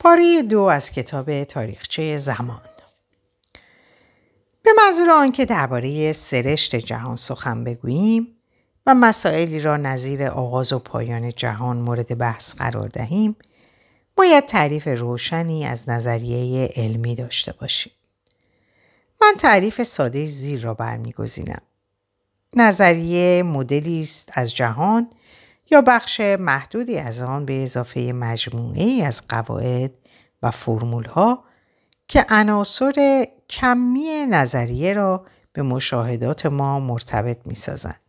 پاره دو از کتاب تاریخچه زمان به منظور آنکه درباره سرشت جهان سخن بگوییم و مسائلی را نظیر آغاز و پایان جهان مورد بحث قرار دهیم باید تعریف روشنی از نظریه علمی داشته باشیم. من تعریف ساده زیر را برمیگزینم. نظریه مدلی است از جهان یا بخش محدودی از آن به اضافه مجموعه ای از قواعد و فرمول ها که عناصر کمی نظریه را به مشاهدات ما مرتبط می سازند.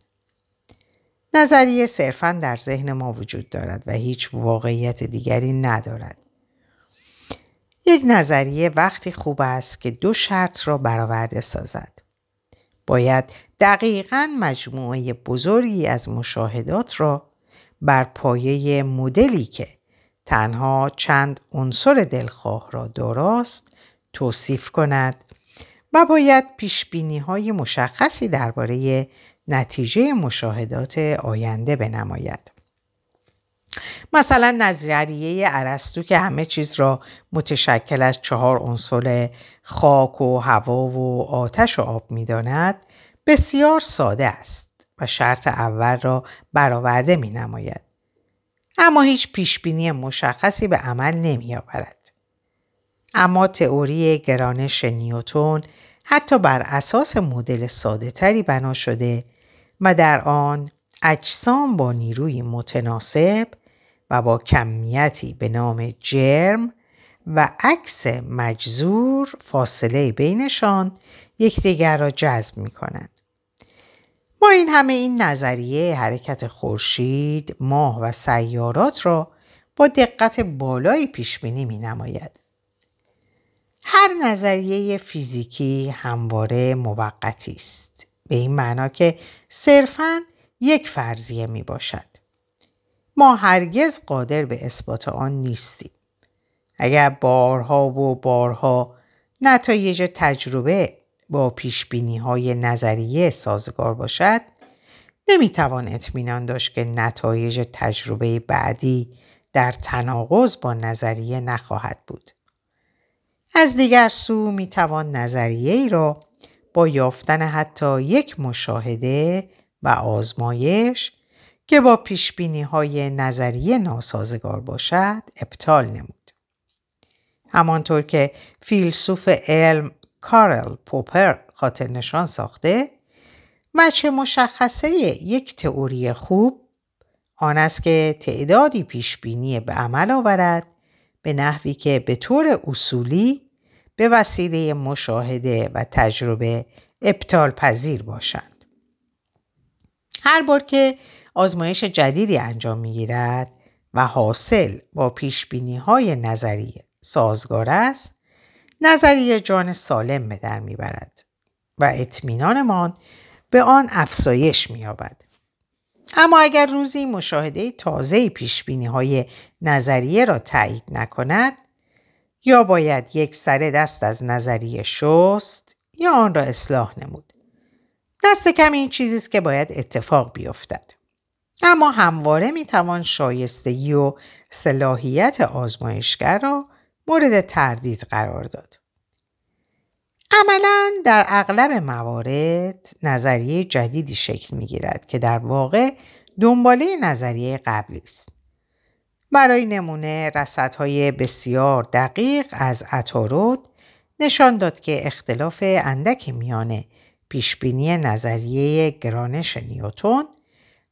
نظریه صرفا در ذهن ما وجود دارد و هیچ واقعیت دیگری ندارد. یک نظریه وقتی خوب است که دو شرط را برآورده سازد. باید دقیقا مجموعه بزرگی از مشاهدات را بر پایه مدلی که تنها چند عنصر دلخواه را داراست توصیف کند و باید پیش های مشخصی درباره نتیجه مشاهدات آینده بنماید. مثلا نظریه ارسطو که همه چیز را متشکل از چهار عنصر خاک و هوا و آتش و آب می‌داند بسیار ساده است و شرط اول را برآورده می نماید. اما هیچ پیشبینی مشخصی به عمل نمی آورد. اما تئوری گرانش نیوتون حتی بر اساس مدل ساده تری بنا شده و در آن اجسام با نیروی متناسب و با کمیتی به نام جرم و عکس مجزور فاصله بینشان یکدیگر را جذب می کنند. با این همه این نظریه حرکت خورشید، ماه و سیارات را با دقت بالایی پیش بینی می نماید. هر نظریه فیزیکی همواره موقتی است. به این معنا که صرفاً یک فرضیه می باشد. ما هرگز قادر به اثبات آن نیستیم. اگر بارها و بارها نتایج تجربه با پیش های نظریه سازگار باشد نمی‌توان اطمینان داشت که نتایج تجربه بعدی در تناقض با نظریه نخواهد بود. از دیگر سو می‌توان نظریه ای را با یافتن حتی یک مشاهده و آزمایش که با پیش های نظریه ناسازگار باشد ابطال نمود. همانطور که فیلسوف علم کارل پوپر خاطر نشان ساخته وجه مشخصه یک تئوری خوب آن است که تعدادی پیشبینی به عمل آورد به نحوی که به طور اصولی به وسیله مشاهده و تجربه ابطال پذیر باشند. هر بار که آزمایش جدیدی انجام می گیرد و حاصل با پیشبینی های نظری سازگار است نظریه جان سالم به در می‌برد و اطمینانمان به آن افزایش مییابد. اما اگر روزی مشاهده تازه پیش های نظریه را تایید نکند یا باید یک سر دست از نظریه شست یا آن را اصلاح نمود. دست کم این چیزی است که باید اتفاق بیفتد. اما همواره می‌توان شایستگی و صلاحیت آزمایشگر را مورد تردید قرار داد. عملا در اغلب موارد نظریه جدیدی شکل می گیرد که در واقع دنباله نظریه قبلی است. برای نمونه رصدهای بسیار دقیق از اتارود نشان داد که اختلاف اندک میان پیشبینی نظریه گرانش نیوتون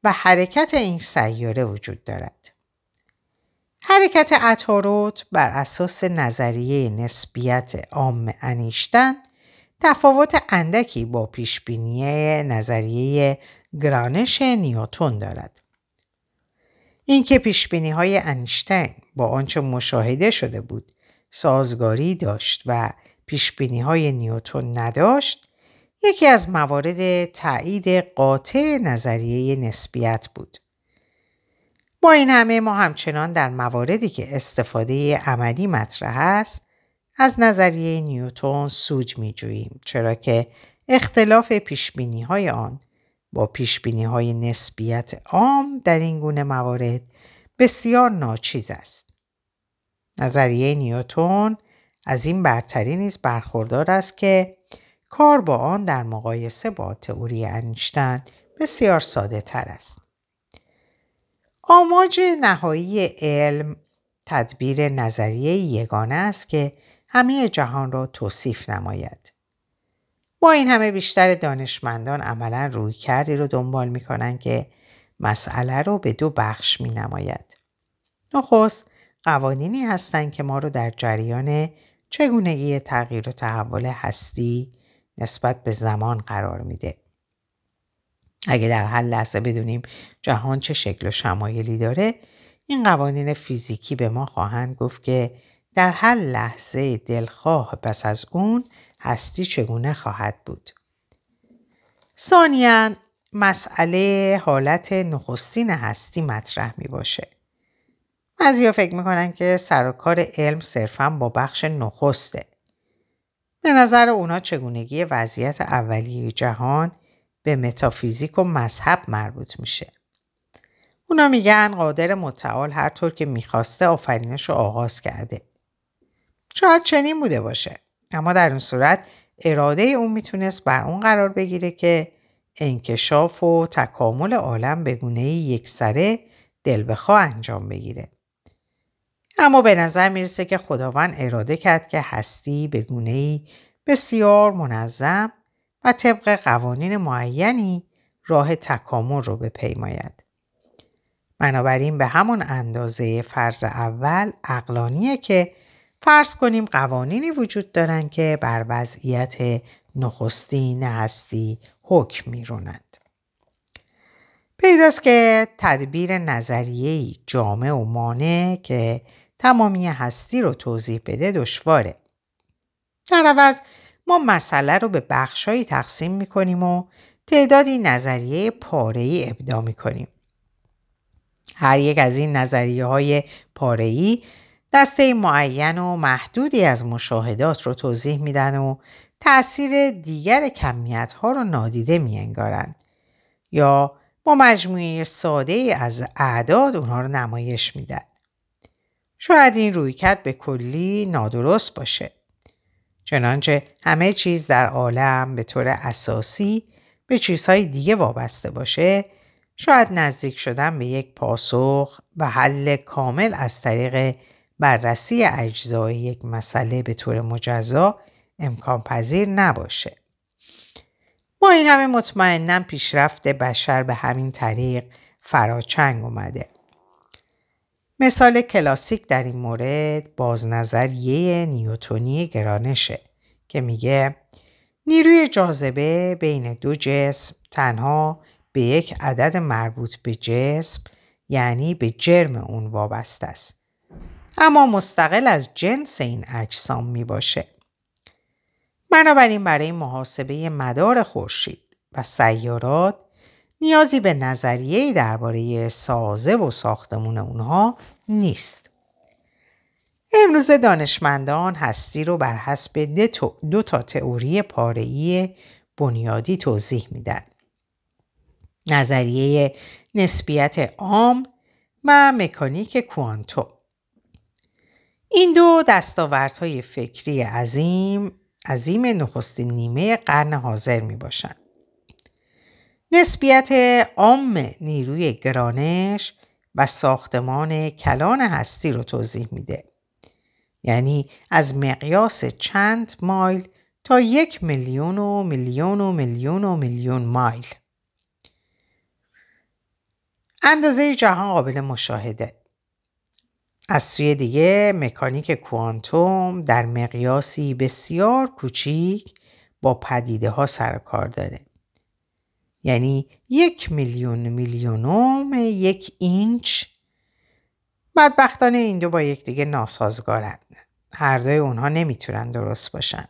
و حرکت این سیاره وجود دارد. حرکت اتاروت بر اساس نظریه نسبیت عام انیشتن تفاوت اندکی با پیشبینی نظریه گرانش نیوتون دارد. اینکه پیشبینی های انیشتین با آنچه مشاهده شده بود سازگاری داشت و پیشبینی های نیوتون نداشت یکی از موارد تایید قاطع نظریه نسبیت بود. با این همه ما همچنان در مواردی که استفاده عملی مطرح است از نظریه نیوتون سوج می جوییم چرا که اختلاف پیشبینی های آن با پیشبینی های نسبیت عام در این گونه موارد بسیار ناچیز است. نظریه نیوتون از این برتری نیز برخوردار است که کار با آن در مقایسه با تئوری انیشتن بسیار ساده تر است. آماج نهایی علم تدبیر نظریه یگانه است که همه جهان را توصیف نماید. با این همه بیشتر دانشمندان عملا روی کردی رو دنبال می کنند که مسئله رو به دو بخش می نماید. نخست قوانینی هستند که ما رو در جریان چگونگی تغییر و تحول هستی نسبت به زمان قرار میده. اگه در هر لحظه بدونیم جهان چه شکل و شمایلی داره این قوانین فیزیکی به ما خواهند گفت که در هر لحظه دلخواه پس از اون هستی چگونه خواهد بود. ثانیا مسئله حالت نخستین هستی مطرح می باشه. بعضی فکر می‌کنن که سر کار علم صرفا با بخش نخسته. به نظر اونا چگونگی وضعیت اولیه جهان به متافیزیک و مذهب مربوط میشه. اونا میگن قادر متعال هر طور که می‌خواسته آفرینش رو آغاز کرده. شاید چنین بوده باشه. اما در اون صورت اراده اون می‌تونست بر اون قرار بگیره که انکشاف و تکامل عالم به گونه یک سره دل بخواه انجام بگیره. اما به نظر می‌رسه که خداوند اراده کرد که هستی به گونه بسیار منظم و طبق قوانین معینی راه تکامل رو بپیماید. بنابراین به همون اندازه فرض اول اقلانیه که فرض کنیم قوانینی وجود دارن که بر وضعیت نخستین هستی حکم میرونند. پیداست که تدبیر نظریه‌ای جامع و مانع که تمامی هستی رو توضیح بده دشواره. در عوض ما مسئله رو به بخشهایی تقسیم می‌کنیم و تعدادی نظریه پاره‌ای ابدا می‌کنیم. هر یک از این نظریه های پاره‌ای دسته معین و محدودی از مشاهدات رو توضیح میدن و تأثیر دیگر کمیت ها رو نادیده میانگارند یا با مجموعه ساده از اعداد اونها رو نمایش میدن. شاید این رویکرد به کلی نادرست باشه. چنانچه همه چیز در عالم به طور اساسی به چیزهای دیگه وابسته باشه شاید نزدیک شدن به یک پاسخ و حل کامل از طریق بررسی اجزای یک مسئله به طور مجزا امکان پذیر نباشه. با این همه مطمئنا پیشرفت بشر به همین طریق فراچنگ اومده. مثال کلاسیک در این مورد بازنظریه نیوتونی گرانشه که میگه نیروی جاذبه بین دو جسم تنها به یک عدد مربوط به جسم یعنی به جرم اون وابسته است. اما مستقل از جنس این اجسام می باشه. بنابراین برای محاسبه مدار خورشید و سیارات نیازی به نظریه درباره سازه و ساختمون اونها نیست. امروز دانشمندان هستی رو بر حسب دو تا تئوری پاره‌ای بنیادی توضیح میدن. نظریه نسبیت عام و مکانیک کوانتوم. این دو دستاوردهای فکری عظیم عظیم نخستین نیمه قرن حاضر می باشند. نسبیت عام نیروی گرانش و ساختمان کلان هستی رو توضیح میده. یعنی از مقیاس چند مایل تا یک میلیون و میلیون و میلیون و میلیون مایل. اندازه جهان قابل مشاهده. از سوی دیگه مکانیک کوانتوم در مقیاسی بسیار کوچیک با پدیده ها سر کار داره. یعنی یک میلیون میلیونوم یک اینچ بدبختانه این دو با یکدیگه ناسازگارند. هر دوی اونها نمی‌تونن درست باشن.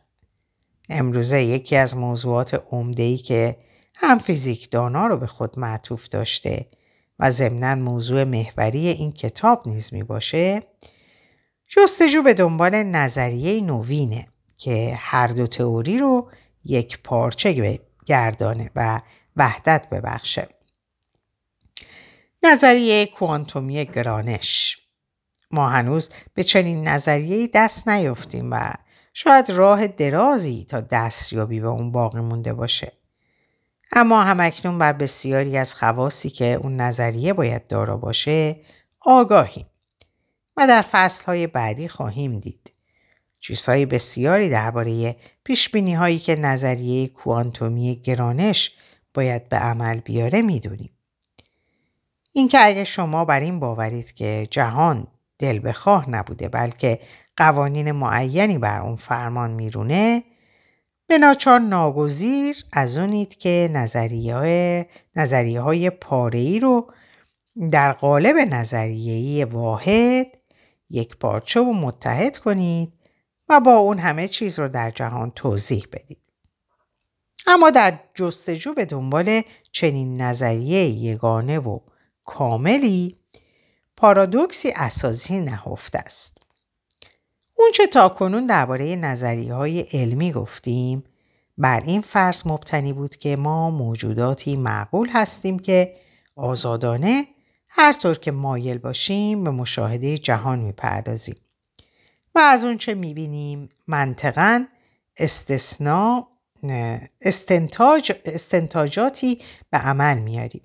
امروزه یکی از موضوعات عمده‌ای که هم فیزیکدانا رو به خود معطوف داشته و ضمنا موضوع محوری این کتاب نیز می باشه جستجو به دنبال نظریه نوینه که هر دو تئوری رو یک پارچه گردانه و وحدت ببخشه. نظریه کوانتومی گرانش ما هنوز به چنین نظریه دست نیفتیم و شاید راه درازی تا دستیابی به اون باقی مونده باشه. اما همکنون بر بسیاری از خواصی که اون نظریه باید دارا باشه آگاهیم و در فصلهای بعدی خواهیم دید. چیزهای بسیاری درباره پیش هایی که نظریه کوانتومی گرانش باید به عمل بیاره می‌دونیم. اینکه اگه شما بر این باورید که جهان دل بخواه نبوده بلکه قوانین معینی بر اون فرمان میرونه به ناچار ناگزیر از اونید که نظریه های, نظریه های پاره رو در قالب نظریه واحد یک پارچه و متحد کنید و با اون همه چیز رو در جهان توضیح بدید. اما در جستجو به دنبال چنین نظریه یگانه و کاملی پارادوکسی اساسی نهفته است. اونچه تا کنون درباره نظریه های علمی گفتیم بر این فرض مبتنی بود که ما موجوداتی معقول هستیم که آزادانه هر طور که مایل باشیم به مشاهده جهان می‌پردازیم و از اونچه می‌بینیم منطقا استثناء استنتاج، استنتاجاتی به عمل میاریم.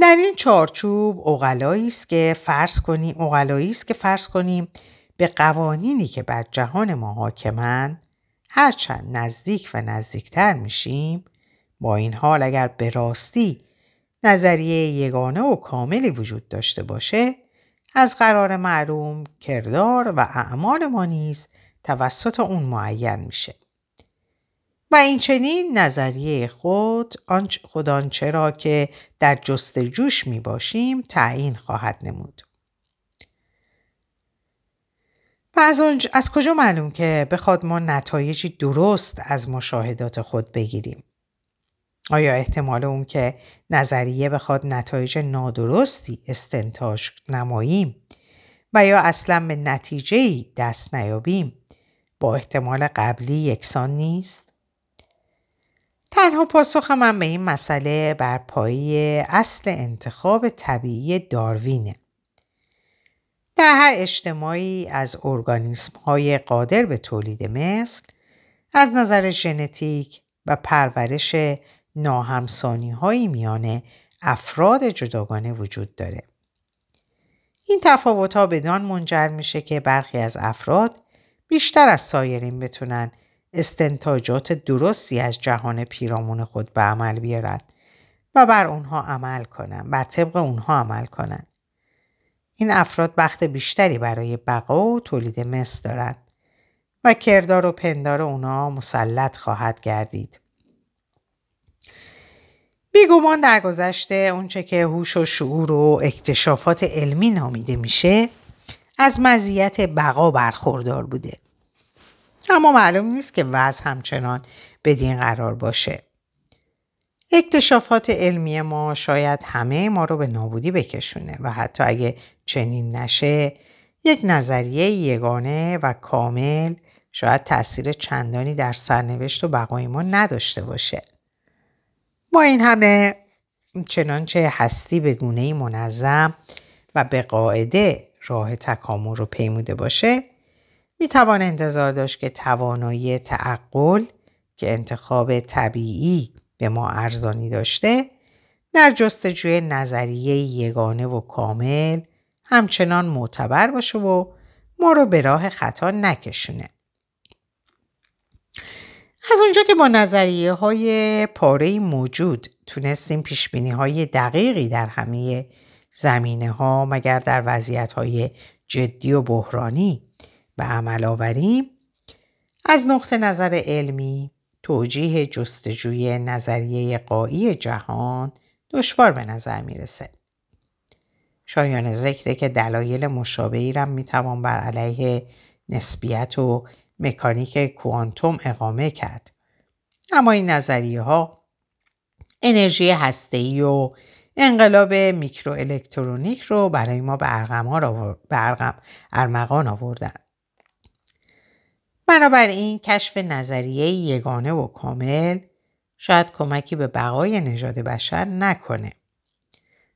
در این چارچوب اغلایی است که فرض کنیم است که فرض کنیم به قوانینی که بر جهان ما حاکمند هرچند نزدیک و نزدیکتر میشیم با این حال اگر به راستی نظریه یگانه و کاملی وجود داشته باشه از قرار معلوم کردار و اعمال ما نیز توسط اون معین میشه و این چنین نظریه خود خود آنچه را که در جستجوش می باشیم تعیین خواهد نمود. و از, از کجا معلوم که بخواد ما نتایجی درست از مشاهدات خود بگیریم؟ آیا احتمال اون که نظریه بخواد نتایج نادرستی استنتاج نماییم و یا اصلا به نتیجه دست نیابیم با احتمال قبلی یکسان نیست؟ تنها پاسخ من به این مسئله بر پایه اصل انتخاب طبیعی داروینه. در هر اجتماعی از ارگانیسم های قادر به تولید مثل از نظر ژنتیک و پرورش ناهمسانی هایی میان افراد جداگانه وجود داره. این تفاوت ها بدان منجر میشه که برخی از افراد بیشتر از سایرین بتونن استنتاجات درستی از جهان پیرامون خود به عمل بیارند و بر اونها عمل کنند بر طبق اونها عمل کنند. این افراد وقت بیشتری برای بقا و تولید مثل دارند و کردار و پندار اونا مسلط خواهد گردید. بیگمان در گذشته اونچه که هوش و شعور و اکتشافات علمی نامیده میشه از مزیت بقا برخوردار بوده. اما معلوم نیست که وضع همچنان بدین قرار باشه. اکتشافات علمی ما شاید همه ما رو به نابودی بکشونه و حتی اگه چنین نشه یک نظریه یگانه و کامل شاید تاثیر چندانی در سرنوشت و بقای ما نداشته باشه. با این همه چنانچه هستی به گونه منظم و به قاعده راه تکامل رو پیموده باشه می توان انتظار داشت که توانایی تعقل که انتخاب طبیعی به ما ارزانی داشته در جستجوی نظریه یگانه و کامل همچنان معتبر باشه و ما رو به راه خطا نکشونه. از اونجا که با نظریه های پاره موجود تونستیم پیش های دقیقی در همه زمینه ها مگر در وضعیت های جدی و بحرانی به عمل آوریم از نقطه نظر علمی توجیه جستجوی نظریه قایی جهان دشوار به نظر می‌رسه. شایان ذکره که دلایل مشابهی را می‌توان بر علیه نسبیت و مکانیک کوانتوم اقامه کرد. اما این نظریه ها انرژی هسته‌ای و انقلاب میکروالکترونیک رو برای ما به ارمغان آوردن. بنابراین کشف نظریه یگانه و کامل شاید کمکی به بقای نژاد بشر نکنه.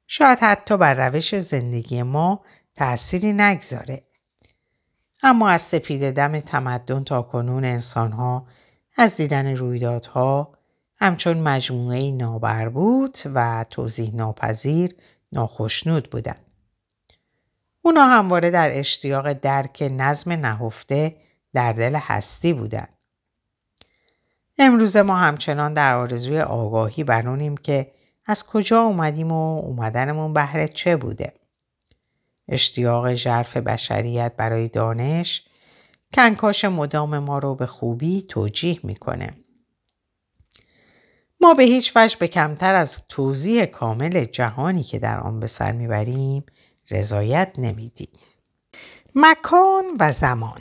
شاید حتی بر روش زندگی ما تأثیری نگذاره. اما از سپید دم تمدن تا کنون انسانها از دیدن رویدادها همچون مجموعه نابربوط و توضیح ناپذیر ناخشنود بودند. اونا همواره در اشتیاق درک نظم نهفته در دل هستی بودند. امروز ما همچنان در آرزوی آگاهی برونیم که از کجا اومدیم و اومدنمون بهره چه بوده. اشتیاق ژرف بشریت برای دانش کنکاش مدام ما رو به خوبی توجیه می‌کنه. ما به هیچ وجه به کمتر از توضیح کامل جهانی که در آن به سر می‌بریم رضایت نمیدیم. مکان و زمان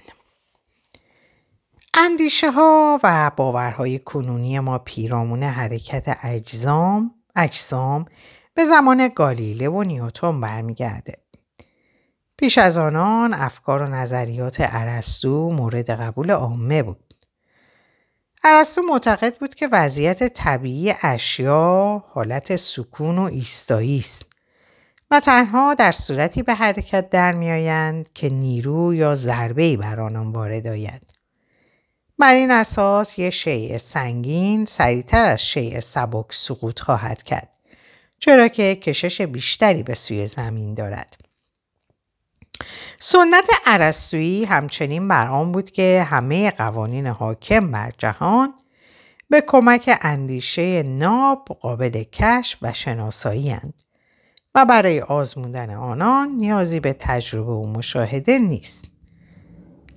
اندیشه ها و باورهای کنونی ما پیرامون حرکت اجزام اجسام به زمان گالیله و نیوتون برمیگرده. پیش از آنان افکار و نظریات ارسطو مورد قبول عامه بود. ارسطو معتقد بود که وضعیت طبیعی اشیا حالت سکون و ایستایی است و تنها در صورتی به حرکت در میآیند که نیرو یا ضربه‌ای بر آنان وارد آید. بر این اساس یک شیء سنگین سریعتر از شیء سبک سقوط خواهد کرد چرا که کشش بیشتری به سوی زمین دارد. سنت عرستویی همچنین بر آن بود که همه قوانین حاکم بر جهان به کمک اندیشه ناب قابل کشف و شناسایی هند و برای آزمودن آنان نیازی به تجربه و مشاهده نیست.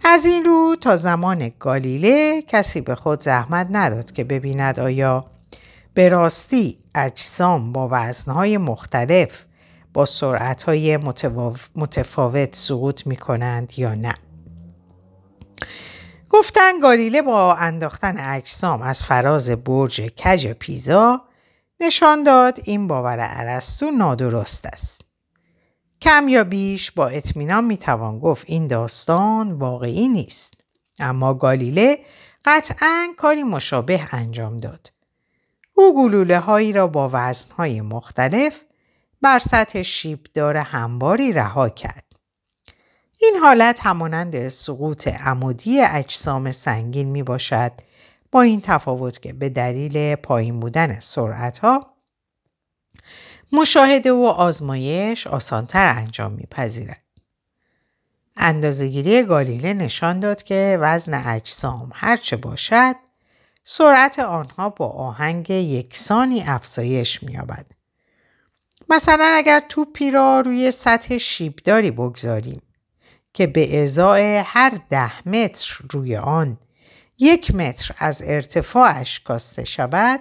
از این رو تا زمان گالیله کسی به خود زحمت نداد که ببیند آیا به راستی اجسام با وزنهای مختلف با سرعتهای متفاوت سقوط می کنند یا نه. گفتن گالیله با انداختن اجسام از فراز برج کج پیزا نشان داد این باور ارسطو نادرست است. کم یا بیش با اطمینان می‌توان گفت این داستان واقعی نیست. اما گالیله قطعا کاری مشابه انجام داد. او گلوله هایی را با وزنهای مختلف بر سطح شیبدار همواری رها کرد. این حالت همانند سقوط عمودی اجسام سنگین می باشد با این تفاوت که به دلیل پایین بودن سرعت ها مشاهده و آزمایش آسانتر انجام میپذیرد. اندازهگیری گالیله نشان داد که وزن اجسام هرچه باشد سرعت آنها با آهنگ یکسانی افزایش مییابد مثلا اگر توپی را روی سطح شیبداری بگذاریم که به ازای هر ده متر روی آن یک متر از ارتفاعش کاسته شود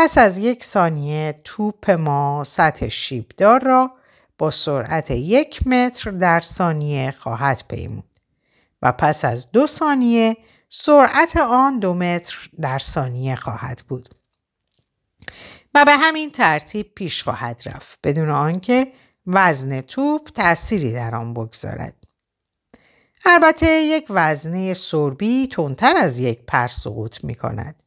پس از یک ثانیه توپ ما سطح شیبدار را با سرعت یک متر در ثانیه خواهد پیمود و پس از دو ثانیه سرعت آن دو متر در ثانیه خواهد بود. و به همین ترتیب پیش خواهد رفت بدون آنکه وزن توپ تأثیری در آن بگذارد. البته یک وزنه سربی تندتر از یک پر سقوط می کند.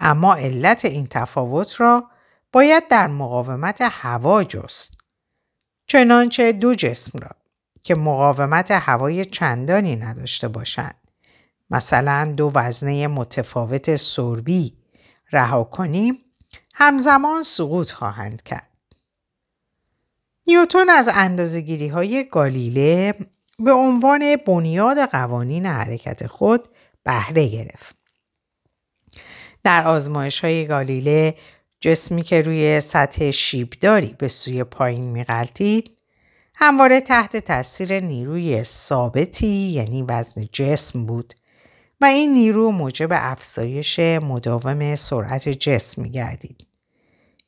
اما علت این تفاوت را باید در مقاومت هوا جست. چنانچه دو جسم را که مقاومت هوای چندانی نداشته باشند. مثلا دو وزنه متفاوت سربی رها کنیم همزمان سقوط خواهند کرد. نیوتون از اندازگیری های گالیله به عنوان بنیاد قوانین حرکت خود بهره گرفت. در آزمایش های گالیله جسمی که روی سطح شیبداری به سوی پایین میغلطید همواره تحت تاثیر نیروی ثابتی یعنی وزن جسم بود و این نیرو موجب افزایش مداوم سرعت جسم میگردید.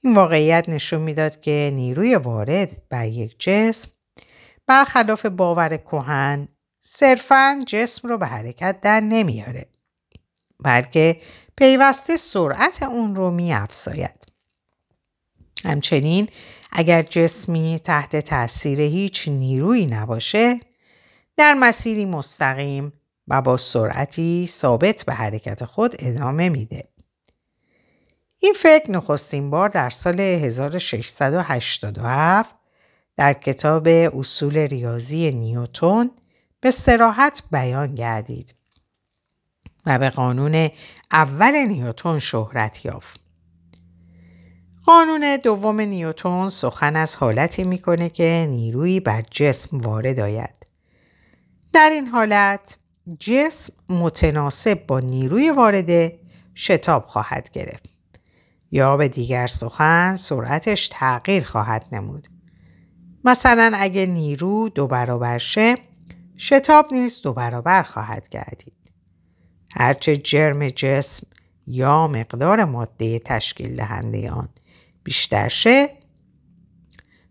این واقعیت نشون می‌داد که نیروی وارد بر یک جسم برخلاف باور کهن صرفا جسم رو به حرکت در نمیاره بلکه پیوسته سرعت اون رو می افزاید. همچنین اگر جسمی تحت تاثیر هیچ نیرویی نباشه در مسیری مستقیم و با سرعتی ثابت به حرکت خود ادامه میده. این فکر نخستین بار در سال 1687 در کتاب اصول ریاضی نیوتون به سراحت بیان گردید به قانون اول نیوتون شهرت یافت. قانون دوم نیوتون سخن از حالتی می‌کنه که نیرویی بر جسم وارد آید. در این حالت جسم متناسب با نیروی وارده شتاب خواهد گرفت. یا به دیگر سخن سرعتش تغییر خواهد نمود. مثلا اگه نیرو دو برابر شه شتاب نیز دو برابر خواهد گردید. هرچه جرم جسم یا مقدار ماده تشکیل دهنده آن بیشتر شه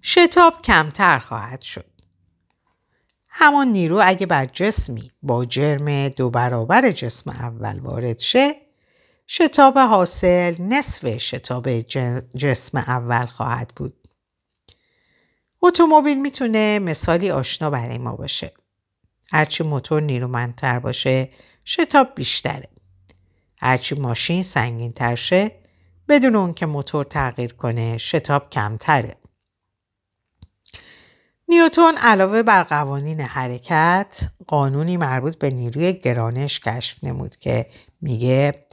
شتاب کمتر خواهد شد. همان نیرو اگه بر جسمی با جرم دو برابر جسم اول وارد شه شتاب حاصل نصف شتاب جسم اول خواهد بود. اتومبیل می‌تونه مثالی آشنا برای ما باشه. هرچی موتور نیرومندتر باشه شتاب بیشتره. هرچی ماشین سنگین تر شه بدون اون که موتور تغییر کنه شتاب کمتره. نیوتون علاوه بر قوانین حرکت قانونی مربوط به نیروی گرانش کشف نمود که میگه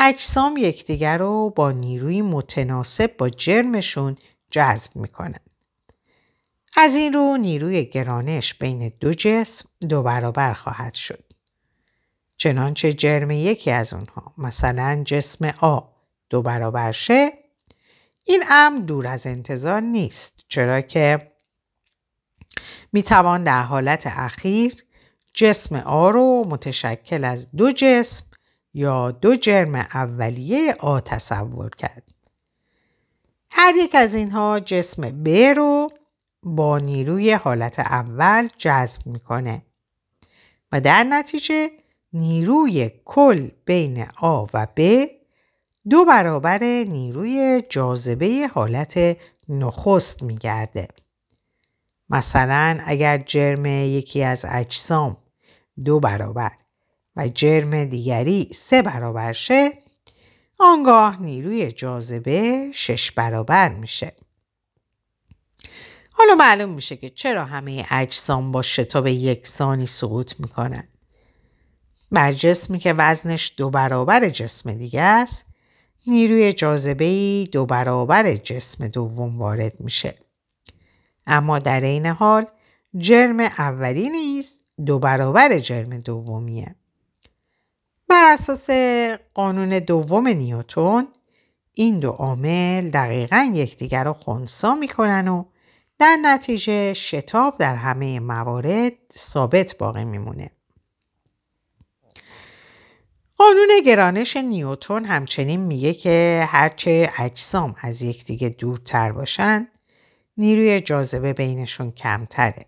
اجسام یکدیگر رو با نیروی متناسب با جرمشون جذب می‌کنن. از این رو نیروی گرانش بین دو جسم دو برابر خواهد شد. چنانچه جرم یکی از اونها مثلا جسم آ دو برابر شه این امر دور از انتظار نیست چرا که می‌توان در حالت اخیر جسم آ رو متشکل از دو جسم یا دو جرم اولیه آ تصور کرد. هر یک از اینها جسم ب رو با نیروی حالت اول جذب می‌کنه و در نتیجه نیروی کل بین آ و ب دو برابر نیروی جاذبه حالت نخست میگرده. مثلا اگر جرم یکی از اجسام دو برابر و جرم دیگری سه برابر شه آنگاه نیروی جاذبه شش برابر میشه. حالا معلوم میشه که چرا همه اجسام با شتاب یکسانی سقوط می‌کنن. بر جسمی که وزنش دو برابر جسم دیگه است نیروی جاذبه دو برابر جسم دوم وارد میشه. اما در این حال جرم اولی نیز دو برابر جرم دومیه. بر اساس قانون دوم نیوتون این دو عامل دقیقا یکدیگر رو خونسا می‌کنن و در نتیجه شتاب در همه موارد ثابت باقی میمونه. قانون گرانش نیوتون همچنین میگه که هرچه اجسام از یکدیگه دورتر باشن نیروی جاذبه بینشون کمتره.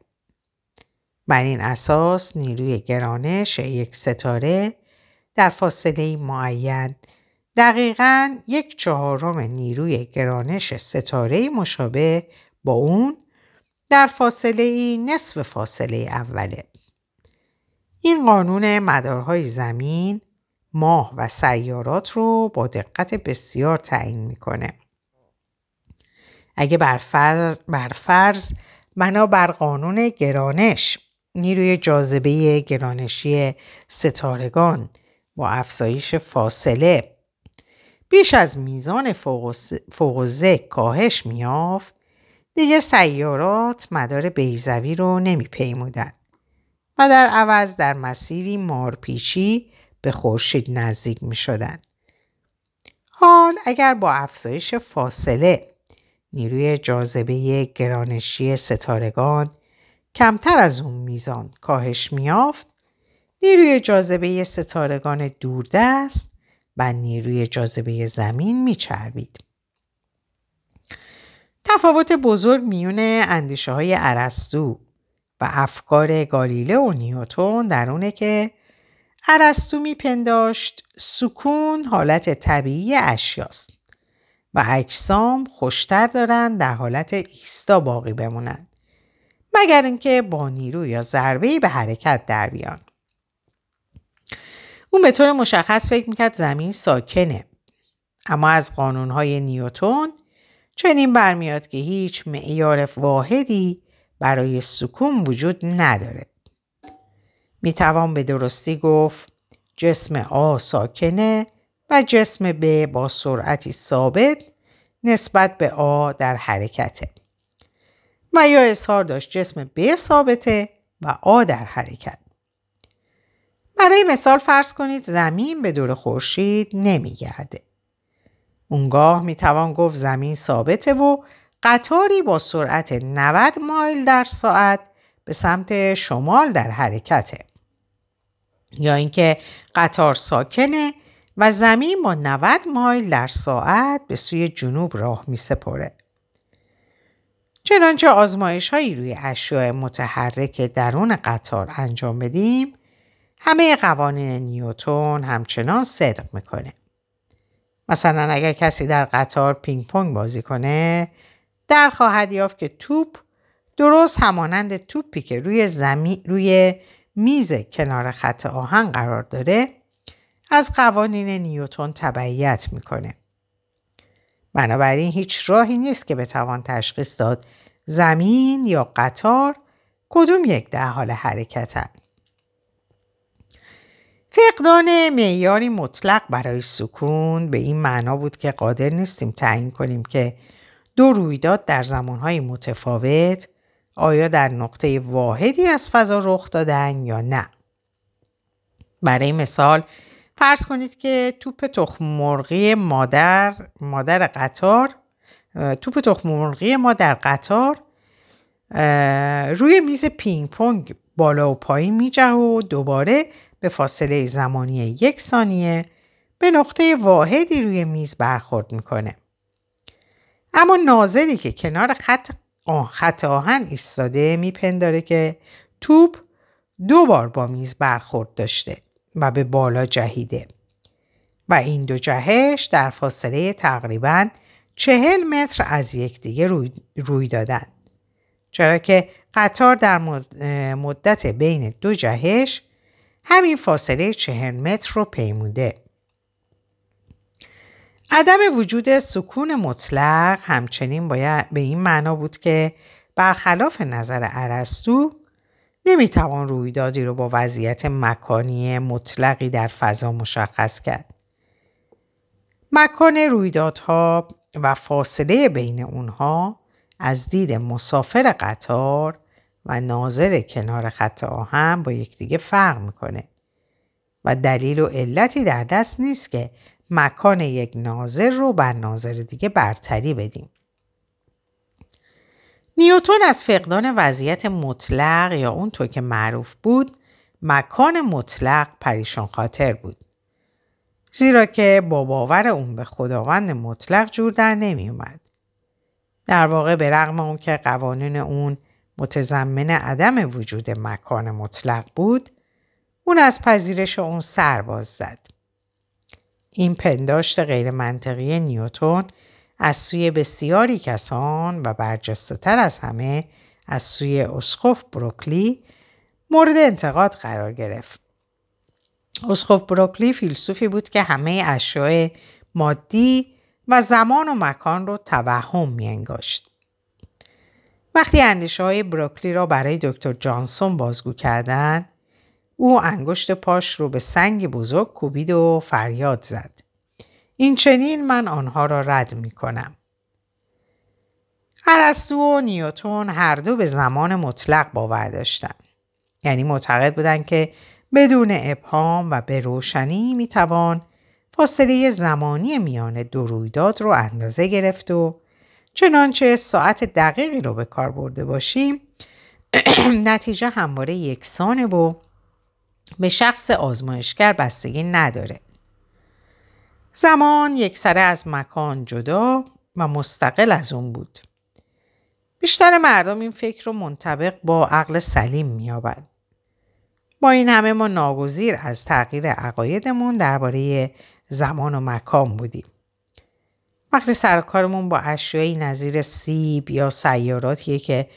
بر این اساس نیروی گرانش یک ستاره در فاصله معین دقیقا یک چهارم نیروی گرانش ستاره مشابه با اون در فاصله نصف فاصله اوله. این قانون مدارهای زمین، ماه و سیارات رو با دقت بسیار تعیین می‌کنه. اگه بر فرض, بر فرض بنا بر قانون گرانش نیروی جاذبه گرانشی ستارگان با افزایش فاصله بیش از میزان فوق کاهش میافت دیگه سیارات مدار بیزوی رو نمیپیمودند و در عوض در مسیری مارپیچی به خورشید نزدیک می شدن. حال اگر با افزایش فاصله نیروی جاذبه گرانشی ستارگان کمتر از اون میزان کاهش میافت نیروی جاذبه ستارگان دوردست و نیروی جاذبه زمین میچربید. تفاوت بزرگ میون اندیشه های عرستو و افکار گالیله و نیوتون در اونه که عرستو میپنداشت سکون حالت طبیعی اشیاست و اجسام خوشتر دارند در حالت ایستا باقی بمونند مگر اینکه با نیرو یا ضربه‌ای به حرکت در بیان اون به طور مشخص فکر می‌کرد زمین ساکنه اما از قانونهای نیوتون چنین برمیاد که هیچ معیار واحدی برای سکون وجود نداره. می‌توان به درستی گفت جسم آ ساکنه و جسم ب با سرعتی ثابت نسبت به آ در حرکته. و یا اظهار داشت جسم ب ثابته و آ در حرکت. برای مثال فرض کنید زمین به دور خورشید نمیگرده. اونگاه می‌توان گفت زمین ثابته و قطاری با سرعت 90 مایل در ساعت به سمت شمال در حرکته. یا اینکه قطار ساکنه و زمین با 90 مایل در ساعت به سوی جنوب راه می سپره. چنانچه آزمایش هایی روی اشیاء متحرک درون قطار انجام بدیم همه قوانین نیوتون همچنان صدق می‌کنه. مثلا اگر کسی در قطار پینگ پونگ بازی کنه در خواهد یافت که توپ درست همانند توپی که روی زمین روی میز کنار خط آهن قرار داره از قوانین نیوتون تبعیت می‌کنه. بنابراین هیچ راهی نیست که بتوان تشخیص داد زمین یا قطار کدوم یک در حال حرکتن. فقدان معیاری مطلق برای سکون به این معنا بود که قادر نیستیم تعیین کنیم که دو رویداد در زمانهای متفاوت آیا در نقطه واحدی از فضا رخ دادن یا نه برای مثال فرض کنید که توپ تخم مرغی مادر مادر قطار توپ تخم مرغی ما در قطار روی میز پینگ پونگ بالا و پایین میجه و دوباره به فاصله زمانی یک ثانیه به نقطه واحدی روی میز برخورد می‌کنه. اما ناظری که کنار خط, خط آهن ایستاده میپنداره که توپ دو بار با میز برخورد داشته و به بالا جهیده و این دو جهش در فاصله تقریبا چهل متر از یکدیگه روی, روی دادن. چرا که قطار در مدت بین دو جهش همین فاصله چهل متر رو پیموده. عدم وجود سکون مطلق همچنین باید به این معنا بود که برخلاف نظر عرستو نمی‌توان رویدادی رو با وضعیت مکانی مطلقی در فضا مشخص کرد. مکان رویدادها و فاصله بین اونها از دید مسافر قطار و ناظر کنار خط آهن با یکدیگه فرق می‌کنه و دلیل و علتی در دست نیست که مکان یک ناظر رو بر ناظر دیگه برتری بدیم. نیوتون از فقدان وضعیت مطلق یا اونطور که معروف بود مکان مطلق پریشان خاطر بود. زیرا که با باور اون به خداوند مطلق جور در نمی اومد. در واقع به رغم اون که قوانین اون متضمن عدم وجود مکان مطلق بود اون از پذیرش اون سرباز زد. این پنداشت غیر منطقی نیوتون از سوی بسیاری کسان و برجسته تر از همه از سوی اسخوف بروکلی مورد انتقاد قرار گرفت. اسخوف بروکلی فیلسوفی بود که همه اشیاء مادی و زمان و مکان رو توهم میانگاشت. وقتی اندیشه های بروکلی را برای دکتر جانسون بازگو کردند او انگشت پاش رو به سنگ بزرگ کوبید و فریاد زد. این چنین من آنها را رد می کنم. ارسطو و نیوتون هر دو به زمان مطلق باور داشتند. یعنی معتقد بودند که بدون ابهام و به روشنی می توان فاصله زمانی میان دو رویداد رو اندازه گرفت و چنانچه ساعت دقیقی رو به کار برده باشیم نتیجه همواره یکسانه و به شخص آزمایشگر بستگی نداره. زمان یک سره از مکان جدا و مستقل از اون بود. بیشتر مردم این فکر رو منطبق با عقل سلیم میابند. با این همه ما ناگزیر از تغییر عقایدمون درباره زمان و مکان بودیم. وقتی سرکارمون با اشیایی نظیر سیب یا سیاراتیه که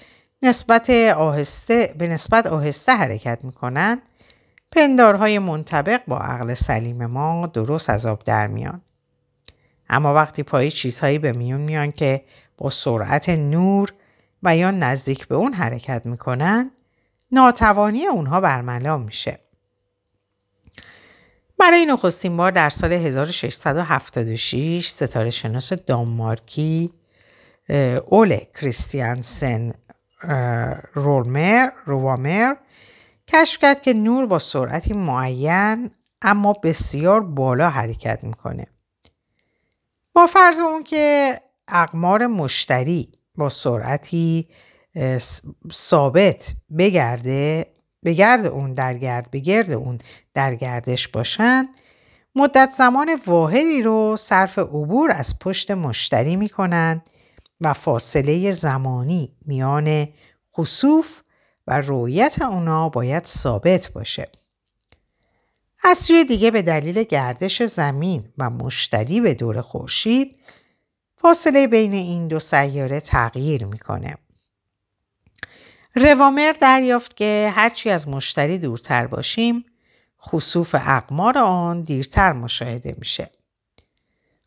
نسبت آهسته به نسبت آهسته حرکت می‌کنند پندارهای منطبق با عقل سلیم ما درست از آب در میان. اما وقتی پای چیزهایی به میون میان که با سرعت نور و یا نزدیک به اون حرکت می‌کنن ناتوانی اونها برملا میشه. برای نخستین بار در سال 1676 ستاره شناس دانمارکی اوله کریستیانسن رولمر روامر کشف کرد که نور با سرعتی معین اما بسیار بالا حرکت می‌کنه. با فرض اون که اقمار مشتری با سرعتی ثابت بگرده بگرد اون در گرد بگرد اون در گردش باشند مدت زمان واحدی رو صرف عبور از پشت مشتری می‌کنند و فاصله زمانی میان خصوف و رویت اونا باید ثابت باشه. از سوی دیگه به دلیل گردش زمین و مشتری به دور خورشید فاصله بین این دو سیاره تغییر می‌کنه. روامر دریافت که هرچی از مشتری دورتر باشیم خصوف اقمار آن دیرتر مشاهده میشه.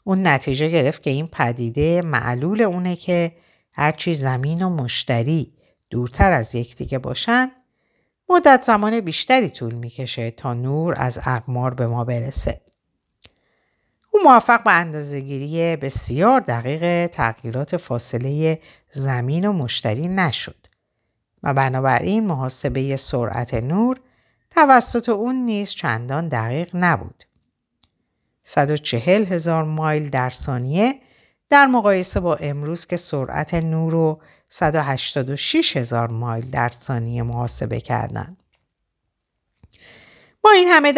اون نتیجه گرفت که این پدیده معلول اونه که هرچی زمین و مشتری دورتر از یکدیگه باشن مدت زمان بیشتری طول می‌کشه تا نور از اقمار به ما برسه. او موفق به اندازهگیری بسیار دقیق تغییرات فاصله زمین و مشتری نشد و بنابراین محاسبه سرعت نور توسط اون نیز چندان دقیق نبود. 140 هزار مایل در ثانیه در مقایسه با امروز که سرعت نور رو 186 هزار مایل در ثانیه محاسبه کردند. با این همه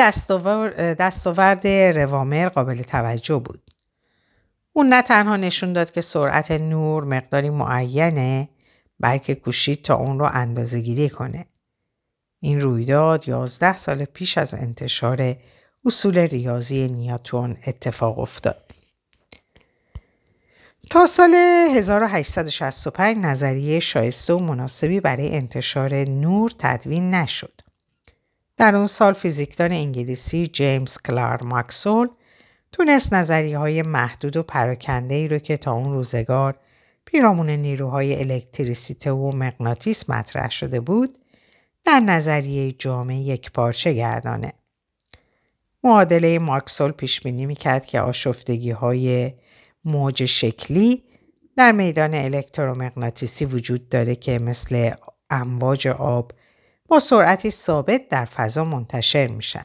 دستاورد روامر قابل توجه بود. اون نه تنها نشون داد که سرعت نور مقداری معینه بلکه کوشید تا اون رو اندازه گیری کنه. این رویداد 11 سال پیش از انتشار اصول ریاضی نیاتون اتفاق افتاد. تا سال 1865 نظریه شایسته و مناسبی برای انتشار نور تدوین نشد. در اون سال فیزیکدان انگلیسی جیمز کلار ماکسول تونست نظریه های محدود و پراکنده ای رو که تا اون روزگار پیرامون نیروهای الکتریسیته و مغناطیس مطرح شده بود در نظریه جامع یک پارچه گردانه. معادله ماکسول پیش بینی می‌کرد که آشفتگی های موج شکلی در میدان الکترومغناطیسی وجود داره که مثل امواج آب با سرعتی ثابت در فضا منتشر میشن.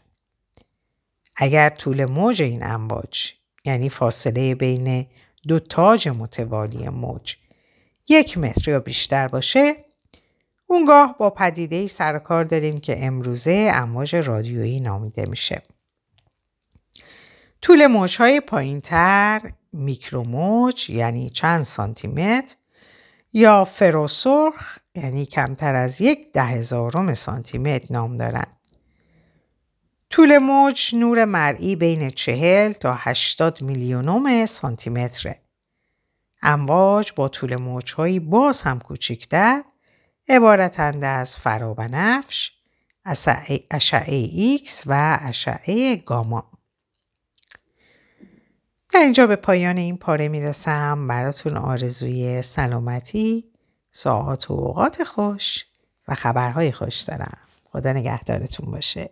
اگر طول موج این امواج یعنی فاصله بین دو تاج متوالی موج یک متر یا بیشتر باشه اونگاه با پدیده سرکار داریم که امروزه امواج رادیویی نامیده میشه. طول موجهای پایین تر میکروموج یعنی چند سانتیمتر یا فروسرخ یعنی کمتر از یک ده هزارم سانتیمتر نام دارند. طول موج نور مرئی بین چهل تا 80 میلیونوم سانتیمتره. امواج با طول موجهایی باز هم کوچکتر عبارتند از فرابنفش، اشعه ایکس و اشعه گاما. در اینجا به پایان این پاره می‌رسم. براتون آرزوی سلامتی سعادت و اوقات خوش و خبرهای خوش دارم. خدا نگهدارتون باشه.